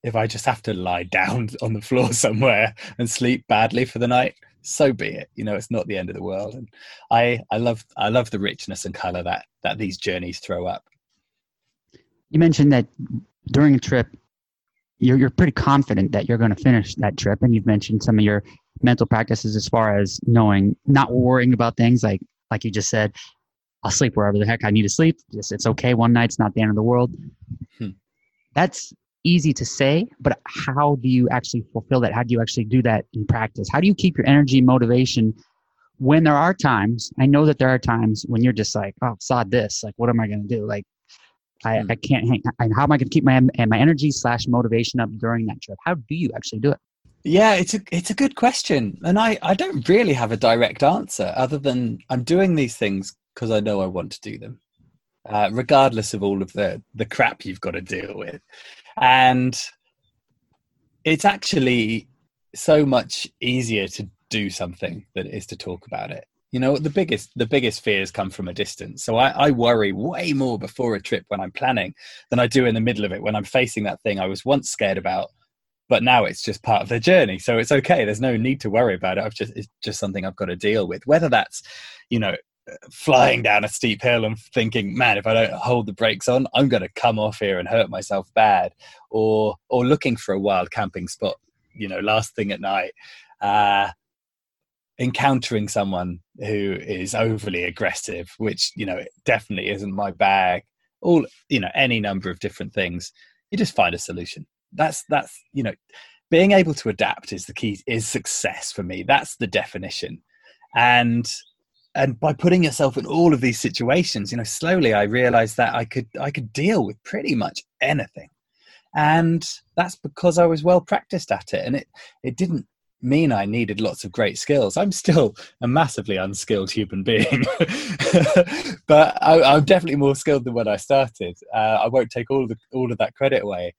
If i just have to lie down on the floor somewhere and sleep badly for the night so be it. You know it's not the end of the world. And i i love i love the richness and color that that these journeys throw up. You mentioned that during a trip you're, you're pretty confident that you're going to finish that trip. And you've mentioned some of your mental practices as far as knowing not worrying about things like like you just said i'll sleep wherever the heck i need to sleep just it's okay one night's not the end of the world hmm. that's easy to say, but how do you actually fulfill that? How do you actually do that in practice? How do you keep your energy, motivation when there are times? I know that there are times when you're just like, oh, saw this. Like, what am I going to do? Like, I, mm. I can't hang. And how am I going to keep my and my energy slash motivation up during that trip? How do you actually do it? Yeah, it's a it's a good question, and I I don't really have a direct answer other than I'm doing these things because I know I want to do them, uh, regardless of all of the the crap you've got to deal with. And it's actually so much easier to do something than it is to talk about it. You know the biggest the biggest fears come from a distance. So I, I, worry way more before a trip when i'm planning than i do in the middle of it when i'm facing that thing i was once scared about but now it's just part of the journey. So it's okay. There's no need to worry about it. I've just it's just something i've got to deal with. Whether that's you know flying down a steep hill and thinking, man, if I don't hold the brakes on, I'm going to come off here and hurt myself bad, or or looking for a wild camping spot, you know, last thing at night, uh, encountering someone who is overly aggressive, which you know definitely isn't my bag. All you know, any number of different things. You just find a solution. That's that's you know, being able to adapt is the key. Is success for me. That's the definition and and by putting yourself in all of these situations you know slowly i realized that i could i could deal with pretty much anything. And that's because i was well practiced at it. And it it didn't mean i needed lots of great skills. I'm still a massively unskilled human being. But I, am definitely more skilled than when i started. Uh, i won't take all of the, all of that credit away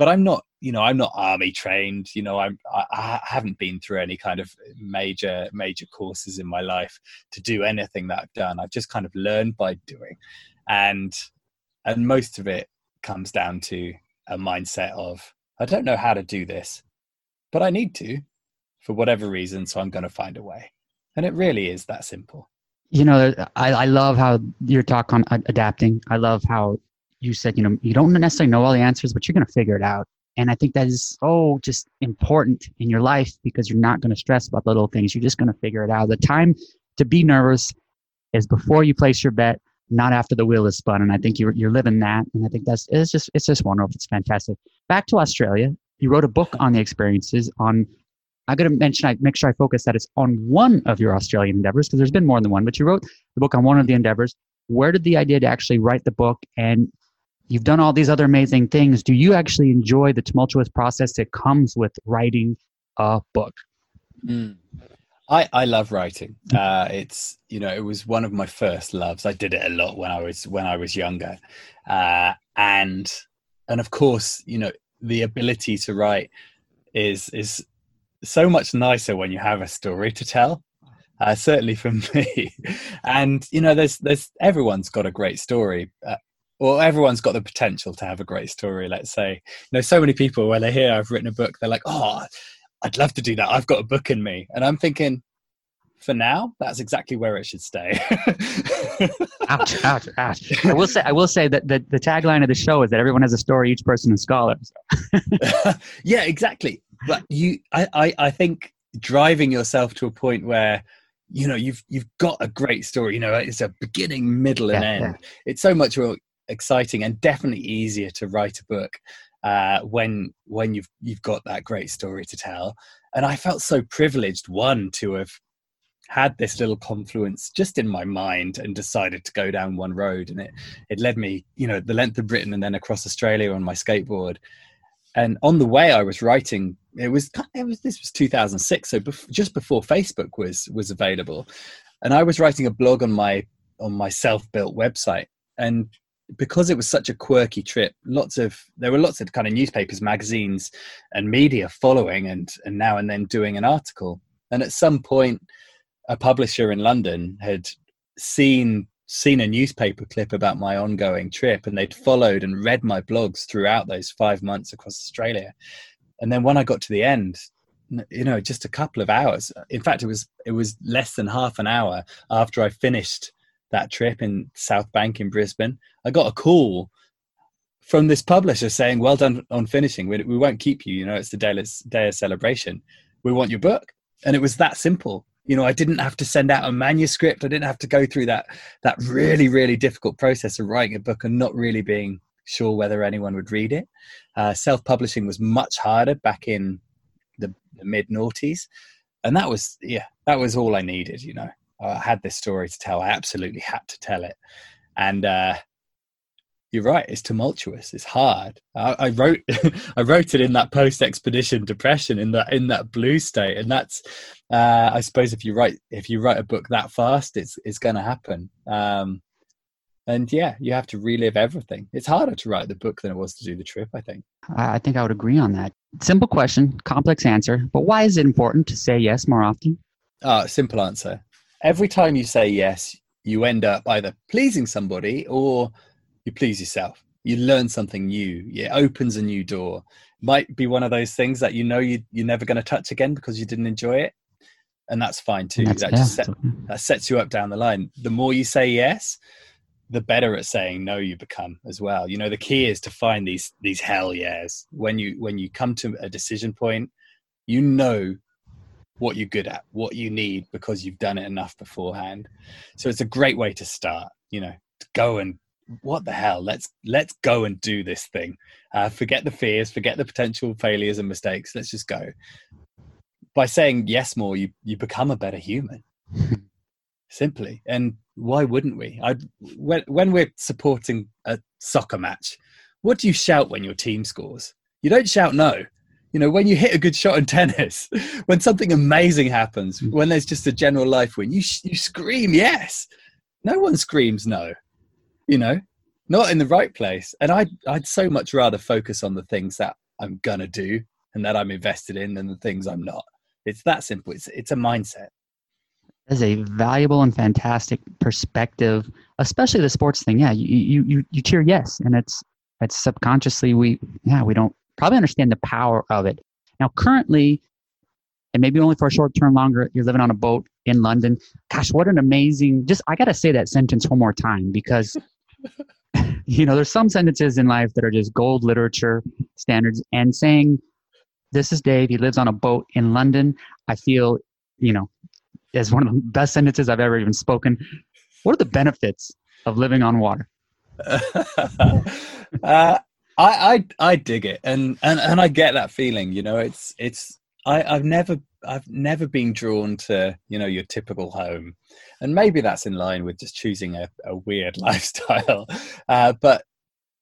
but i'm not you know i'm not army trained you know i'm I, I, haven't been through any kind of major major courses in my life to do anything that i've done. I've just kind of learned by doing. And and most of it comes down to a mindset of i don't know how to do this but i need to for whatever reason so i'm going to find a way. And it really is that simple. You know i, I love how your talk on adapting. I love how you said you know you don't necessarily know all the answers but you're going to figure it out and I think that is so just important in your life because you're not going to stress about the little things. You're just going to figure it out. The time to be nervous is before you place your bet, not after the wheel is spun. And I think you're, you're living that. And I think that's, it's just, it's just wonderful. It's fantastic. Back to Australia. You wrote a book on the experiences on, I got to mention, I make sure I focus that it's on one of your Australian endeavors because there's been more than one, but you wrote the book on one of the endeavors. Where did the idea to actually write the book and you've done all these other amazing things. Do you actually enjoy the tumultuous process that comes with writing a book? Mm. I, I love writing. Uh, it's you know it was one of my first loves. I did it a lot when I was when I was younger, uh, and and of course you know the ability to write is is so much nicer when you have a story to tell. Uh, certainly for me, and you know there's there's everyone's got a great story. Well, everyone's got the potential to have a great story. Let's say, you know, so many people when they hear I've written a book, they're like, "Oh, I'd love to do that. I've got a book in me," and I'm thinking, for now, that's exactly where it should stay. ouch, ouch, ouch. I will say, I will say that the, the tagline of the show is that everyone has a story, each person is scholar. yeah, exactly. But you, I, I, I think driving yourself to a point where you know you've you've got a great story you know it's a beginning middle and yeah, end yeah. it's so much more exciting and definitely easier to write a book uh, when when you've you've got that great story to tell. And I felt so privileged, one, to have had this little confluence just in my mind and decided to go down one road. And it it led me you know the length of britain and then across australia on my skateboard. And on the way i was writing it was it was this was 2006 so bef- just before facebook was was available. And i was writing a blog on my on my self-built website. And because it was such a quirky trip lots of there were lots of kind of newspapers magazines and media following and and now and then doing an article. And at some point a publisher in london had seen seen a newspaper clip about my ongoing trip and they'd followed and read my blogs throughout those 5 months across australia. And then when i got to the end you know just a couple of hours in fact it was it was less than half an hour after i finished that trip in South Bank in Brisbane, I got a call from this publisher saying, "Well done on finishing. We, we won't keep you. You know, it's the day, day of celebration. We want your book." And it was that simple. You know, I didn't have to send out a manuscript. I didn't have to go through that that really really difficult process of writing a book and not really being sure whether anyone would read it. Uh, Self publishing was much harder back in the, the mid noughties, and that was yeah, that was all I needed. You know. I had this story to tell. I absolutely had to tell it. And uh, you're right. It's tumultuous. It's hard. I, I wrote, I wrote it in that post-expedition depression, in that in that blue state, and that's, uh, I suppose, if you write if you write a book that fast, it's it's going to happen. Um, and yeah, you have to relive everything. It's harder to write the book than it was to do the trip. I think. I think I would agree on that. Simple question, complex answer. But why is it important to say yes more often? Uh, simple answer every time you say yes, you end up either pleasing somebody or you please yourself. You learn something new. It opens a new door. Might be one of those things that you know you, you're never going to touch again because you didn't enjoy it. And that's fine too. That's, that, set, that sets you up down the line. The more you say yes, the better at saying no you become as well. You know, the key is to find these these hell yes. When you when you come to a decision point, you know what you're good at, what you need because you've done it enough beforehand. So it's a great way to start, you know, to go and what the hell let's let's go and do this thing uh, forget the fears forget the potential failures and mistakes let's just go by saying yes more you you become a better human Simply, and why wouldn't we? I when when we're supporting a soccer match, what do you shout when your team scores? You don't shout no. You know, when you hit a good shot in tennis, when something amazing happens, mm. when there's just a general life win, you you scream yes. No one screams no. You know, not in the right place. And I'd I'd so much rather focus on the things that I'm gonna do and that I'm invested in than the things I'm not. It's that simple. It's it's a mindset is a valuable and fantastic perspective, especially the sports thing. Yeah, you you you cheer yes, and it's it's subconsciously we yeah we don't probably understand the power of it. Now currently, and maybe only for a short term longer, you're living on a boat in London. Gosh, what an amazing! Just I gotta say that sentence one more time because. you know, there's some sentences in life that are just gold literature standards, and saying, "This is Dave. He lives on a boat in London." I feel, you know, is one of the best sentences I've ever even spoken. What are the benefits of living on water? uh, I, I I dig it, and and and I get that feeling. You know, it's it's I I've never I've never been drawn to you know your typical home, and maybe that's in line with just choosing a, a weird lifestyle. Uh, but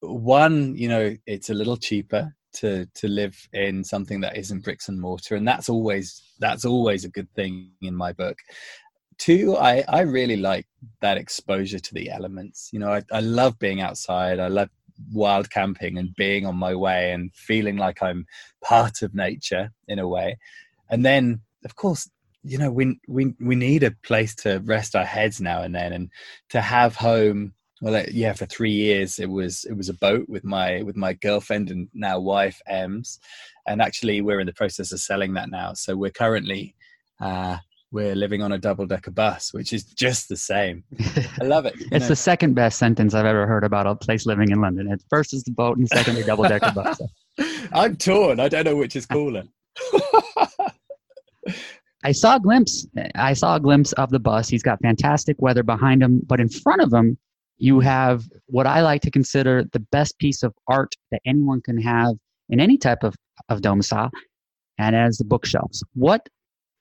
one, you know, it's a little cheaper to to live in something that isn't bricks and mortar and that's always that's always a good thing in my book two i i really like that exposure to the elements you know i, I love being outside i love wild camping and being on my way and feeling like i'm part of nature in a way. And then of course you know we we we need a place to rest our heads now and then and to have home. Well yeah for three years it was it was a boat with my with my girlfriend and now wife ems. And actually we're in the process of selling that now. So we're currently uh we're living on a double decker bus which is just the same i love it it's know. the second best sentence i've ever heard about a place living in london at first is the boat and second the double decker bus i'm torn i don't know which is cooler I saw a glimpse. I saw a glimpse of the bus. He's got fantastic weather behind him, but in front of him, you have what I like to consider the best piece of art that anyone can have in any type of, of domicile, and as the bookshelves. What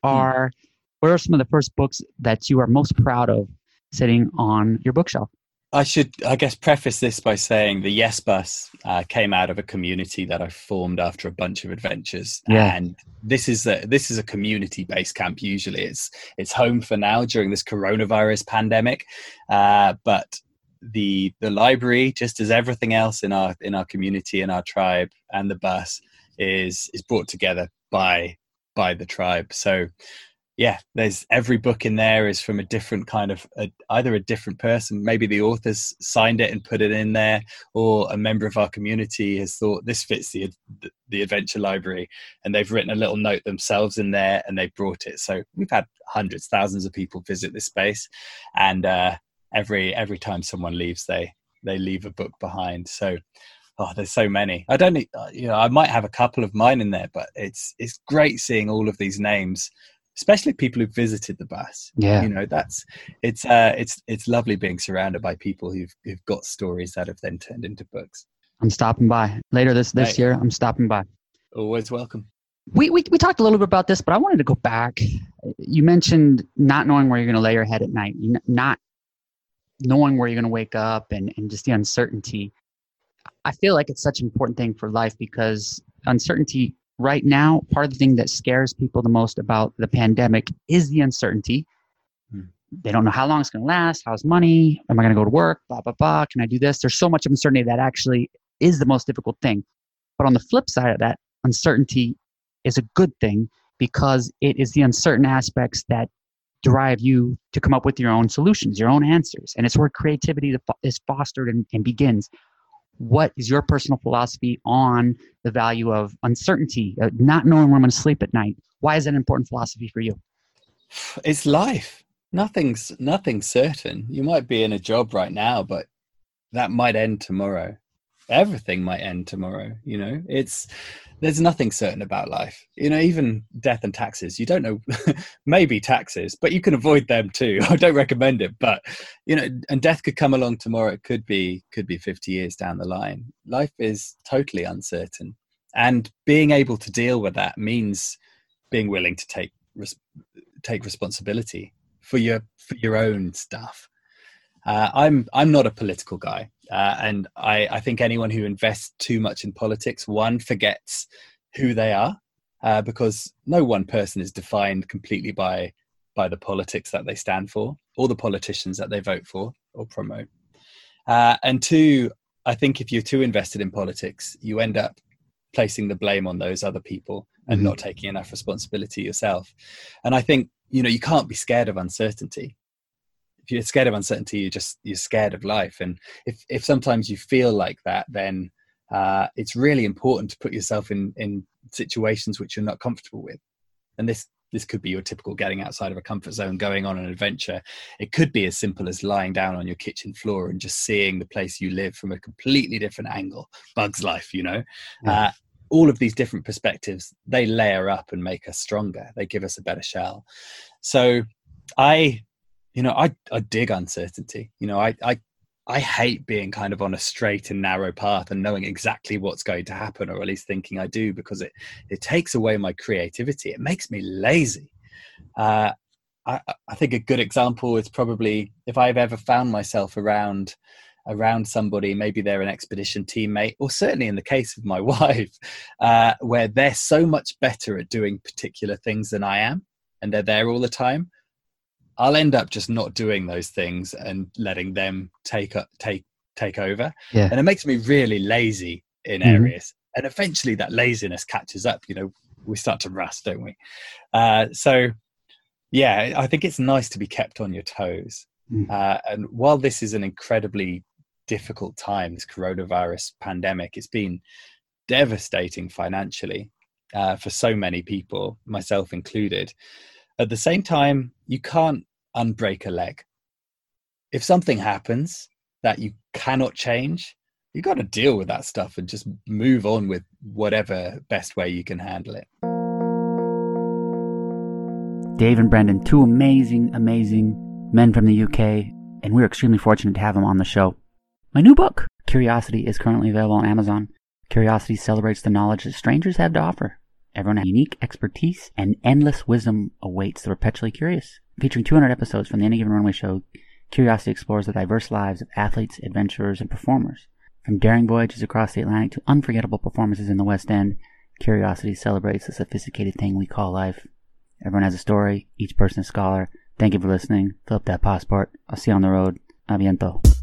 hmm. are what are some of the first books that you are most proud of sitting on your bookshelf? I should, I guess, preface this by saying the Yes Bus uh, came out of a community that I formed after a bunch of adventures, yeah. and this is a this is a community based camp. Usually, it's it's home for now during this coronavirus pandemic, uh, but the the library, just as everything else in our in our community and our tribe and the bus is is brought together by by the tribe. So yeah, there's every book in there is from a different kind of a, either a different person, maybe the authors signed it and put it in there, or a member of our community has thought this fits the the adventure library, and they've written a little note themselves in there and they brought it. So we've had hundreds, thousands of people visit this space, and uh, every every time someone leaves they they leave a book behind so oh there's so many i don't uh, you know i might have a couple of mine in there but it's it's great seeing all of these names especially people who've visited the bus yeah you know that's it's uh it's it's lovely being surrounded by people who've who've got stories that have then turned into books i'm stopping by later this this right. year i'm stopping by always welcome we, we, we talked a little bit about this, but I wanted to go back. You mentioned not knowing where you're going to lay your head at night, not knowing where you're going to wake up and, and just the uncertainty. I feel like it's such an important thing for life because uncertainty right now, part of the thing that scares people the most about the pandemic is the uncertainty. Hmm. They don't know how long it's going to last. How's money? Am I going to go to work? Blah, blah, blah. Can I do this? There's so much uncertainty that actually is the most difficult thing. But on the flip side of that, uncertainty is a good thing because it is the uncertain aspects that drive you to come up with your own solutions, your own answers. And it's where creativity is fostered and, and begins. What is your personal philosophy on the value of uncertainty, uh, not knowing where I'm going to sleep at night? Why is that an important philosophy for you? It's life. Nothing's nothing's certain. You might be in a job right now, but that might end tomorrow. Everything might end tomorrow. You know, it's there's nothing certain about life. You know, even death and taxes, you don't know, maybe taxes, but you can avoid them too. I don't recommend it, but you know, and death could come along tomorrow. It could be, could be 50 years down the line. Life is totally uncertain. And being able to deal with that means being willing to take, take responsibility for your for your own stuff. Uh, I'm I'm not a political guy, uh, and I, I think anyone who invests too much in politics, one forgets who they are, uh, because no one person is defined completely by by the politics that they stand for or the politicians that they vote for or promote. Uh, and two, I think if you're too invested in politics, you end up placing the blame on those other people and mm-hmm. not taking enough responsibility yourself. And I think you know you can't be scared of uncertainty. If you're scared of uncertainty, you're just you're scared of life. And if if sometimes you feel like that, then uh, it's really important to put yourself in in situations which you're not comfortable with. And this this could be your typical getting outside of a comfort zone, going on an adventure. It could be as simple as lying down on your kitchen floor and just seeing the place you live from a completely different angle. Bugs life, you know. Uh, all of these different perspectives they layer up and make us stronger. They give us a better shell. So, I, you know, I I dig uncertainty. You know, I I I hate being kind of on a straight and narrow path and knowing exactly what's going to happen, or at least thinking I do, because it it takes away my creativity. It makes me lazy. Uh, I, I think a good example is probably if I've ever found myself around around somebody, maybe they're an expedition teammate, or certainly in the case of my wife, uh, where they're so much better at doing particular things than I am, and they're there all the time. I'll end up just not doing those things and letting them take up, take take over. Yeah. And it makes me really lazy in mm-hmm. areas. And eventually that laziness catches up, you know, we start to rust, don't we? Uh, so yeah, I think it's nice to be kept on your toes. Mm. Uh, and while this is an incredibly difficult time, this coronavirus pandemic, it's been devastating financially uh, for so many people, myself included. At the same time, you can't unbreak a leg. If something happens that you cannot change, you got to deal with that stuff and just move on with whatever best way you can handle it. Dave and Brendan, two amazing, amazing men from the UK, and we're extremely fortunate to have them on the show. My new book, Curiosity, is currently available on Amazon. Curiosity celebrates the knowledge that strangers have to offer. Everyone has unique expertise and endless wisdom awaits the perpetually curious. Featuring 200 episodes from the Any Given Runway show, Curiosity explores the diverse lives of athletes, adventurers, and performers. From daring voyages across the Atlantic to unforgettable performances in the West End, Curiosity celebrates the sophisticated thing we call life. Everyone has a story, each person a scholar. Thank you for listening. Fill up that passport. I'll see you on the road. Aviento.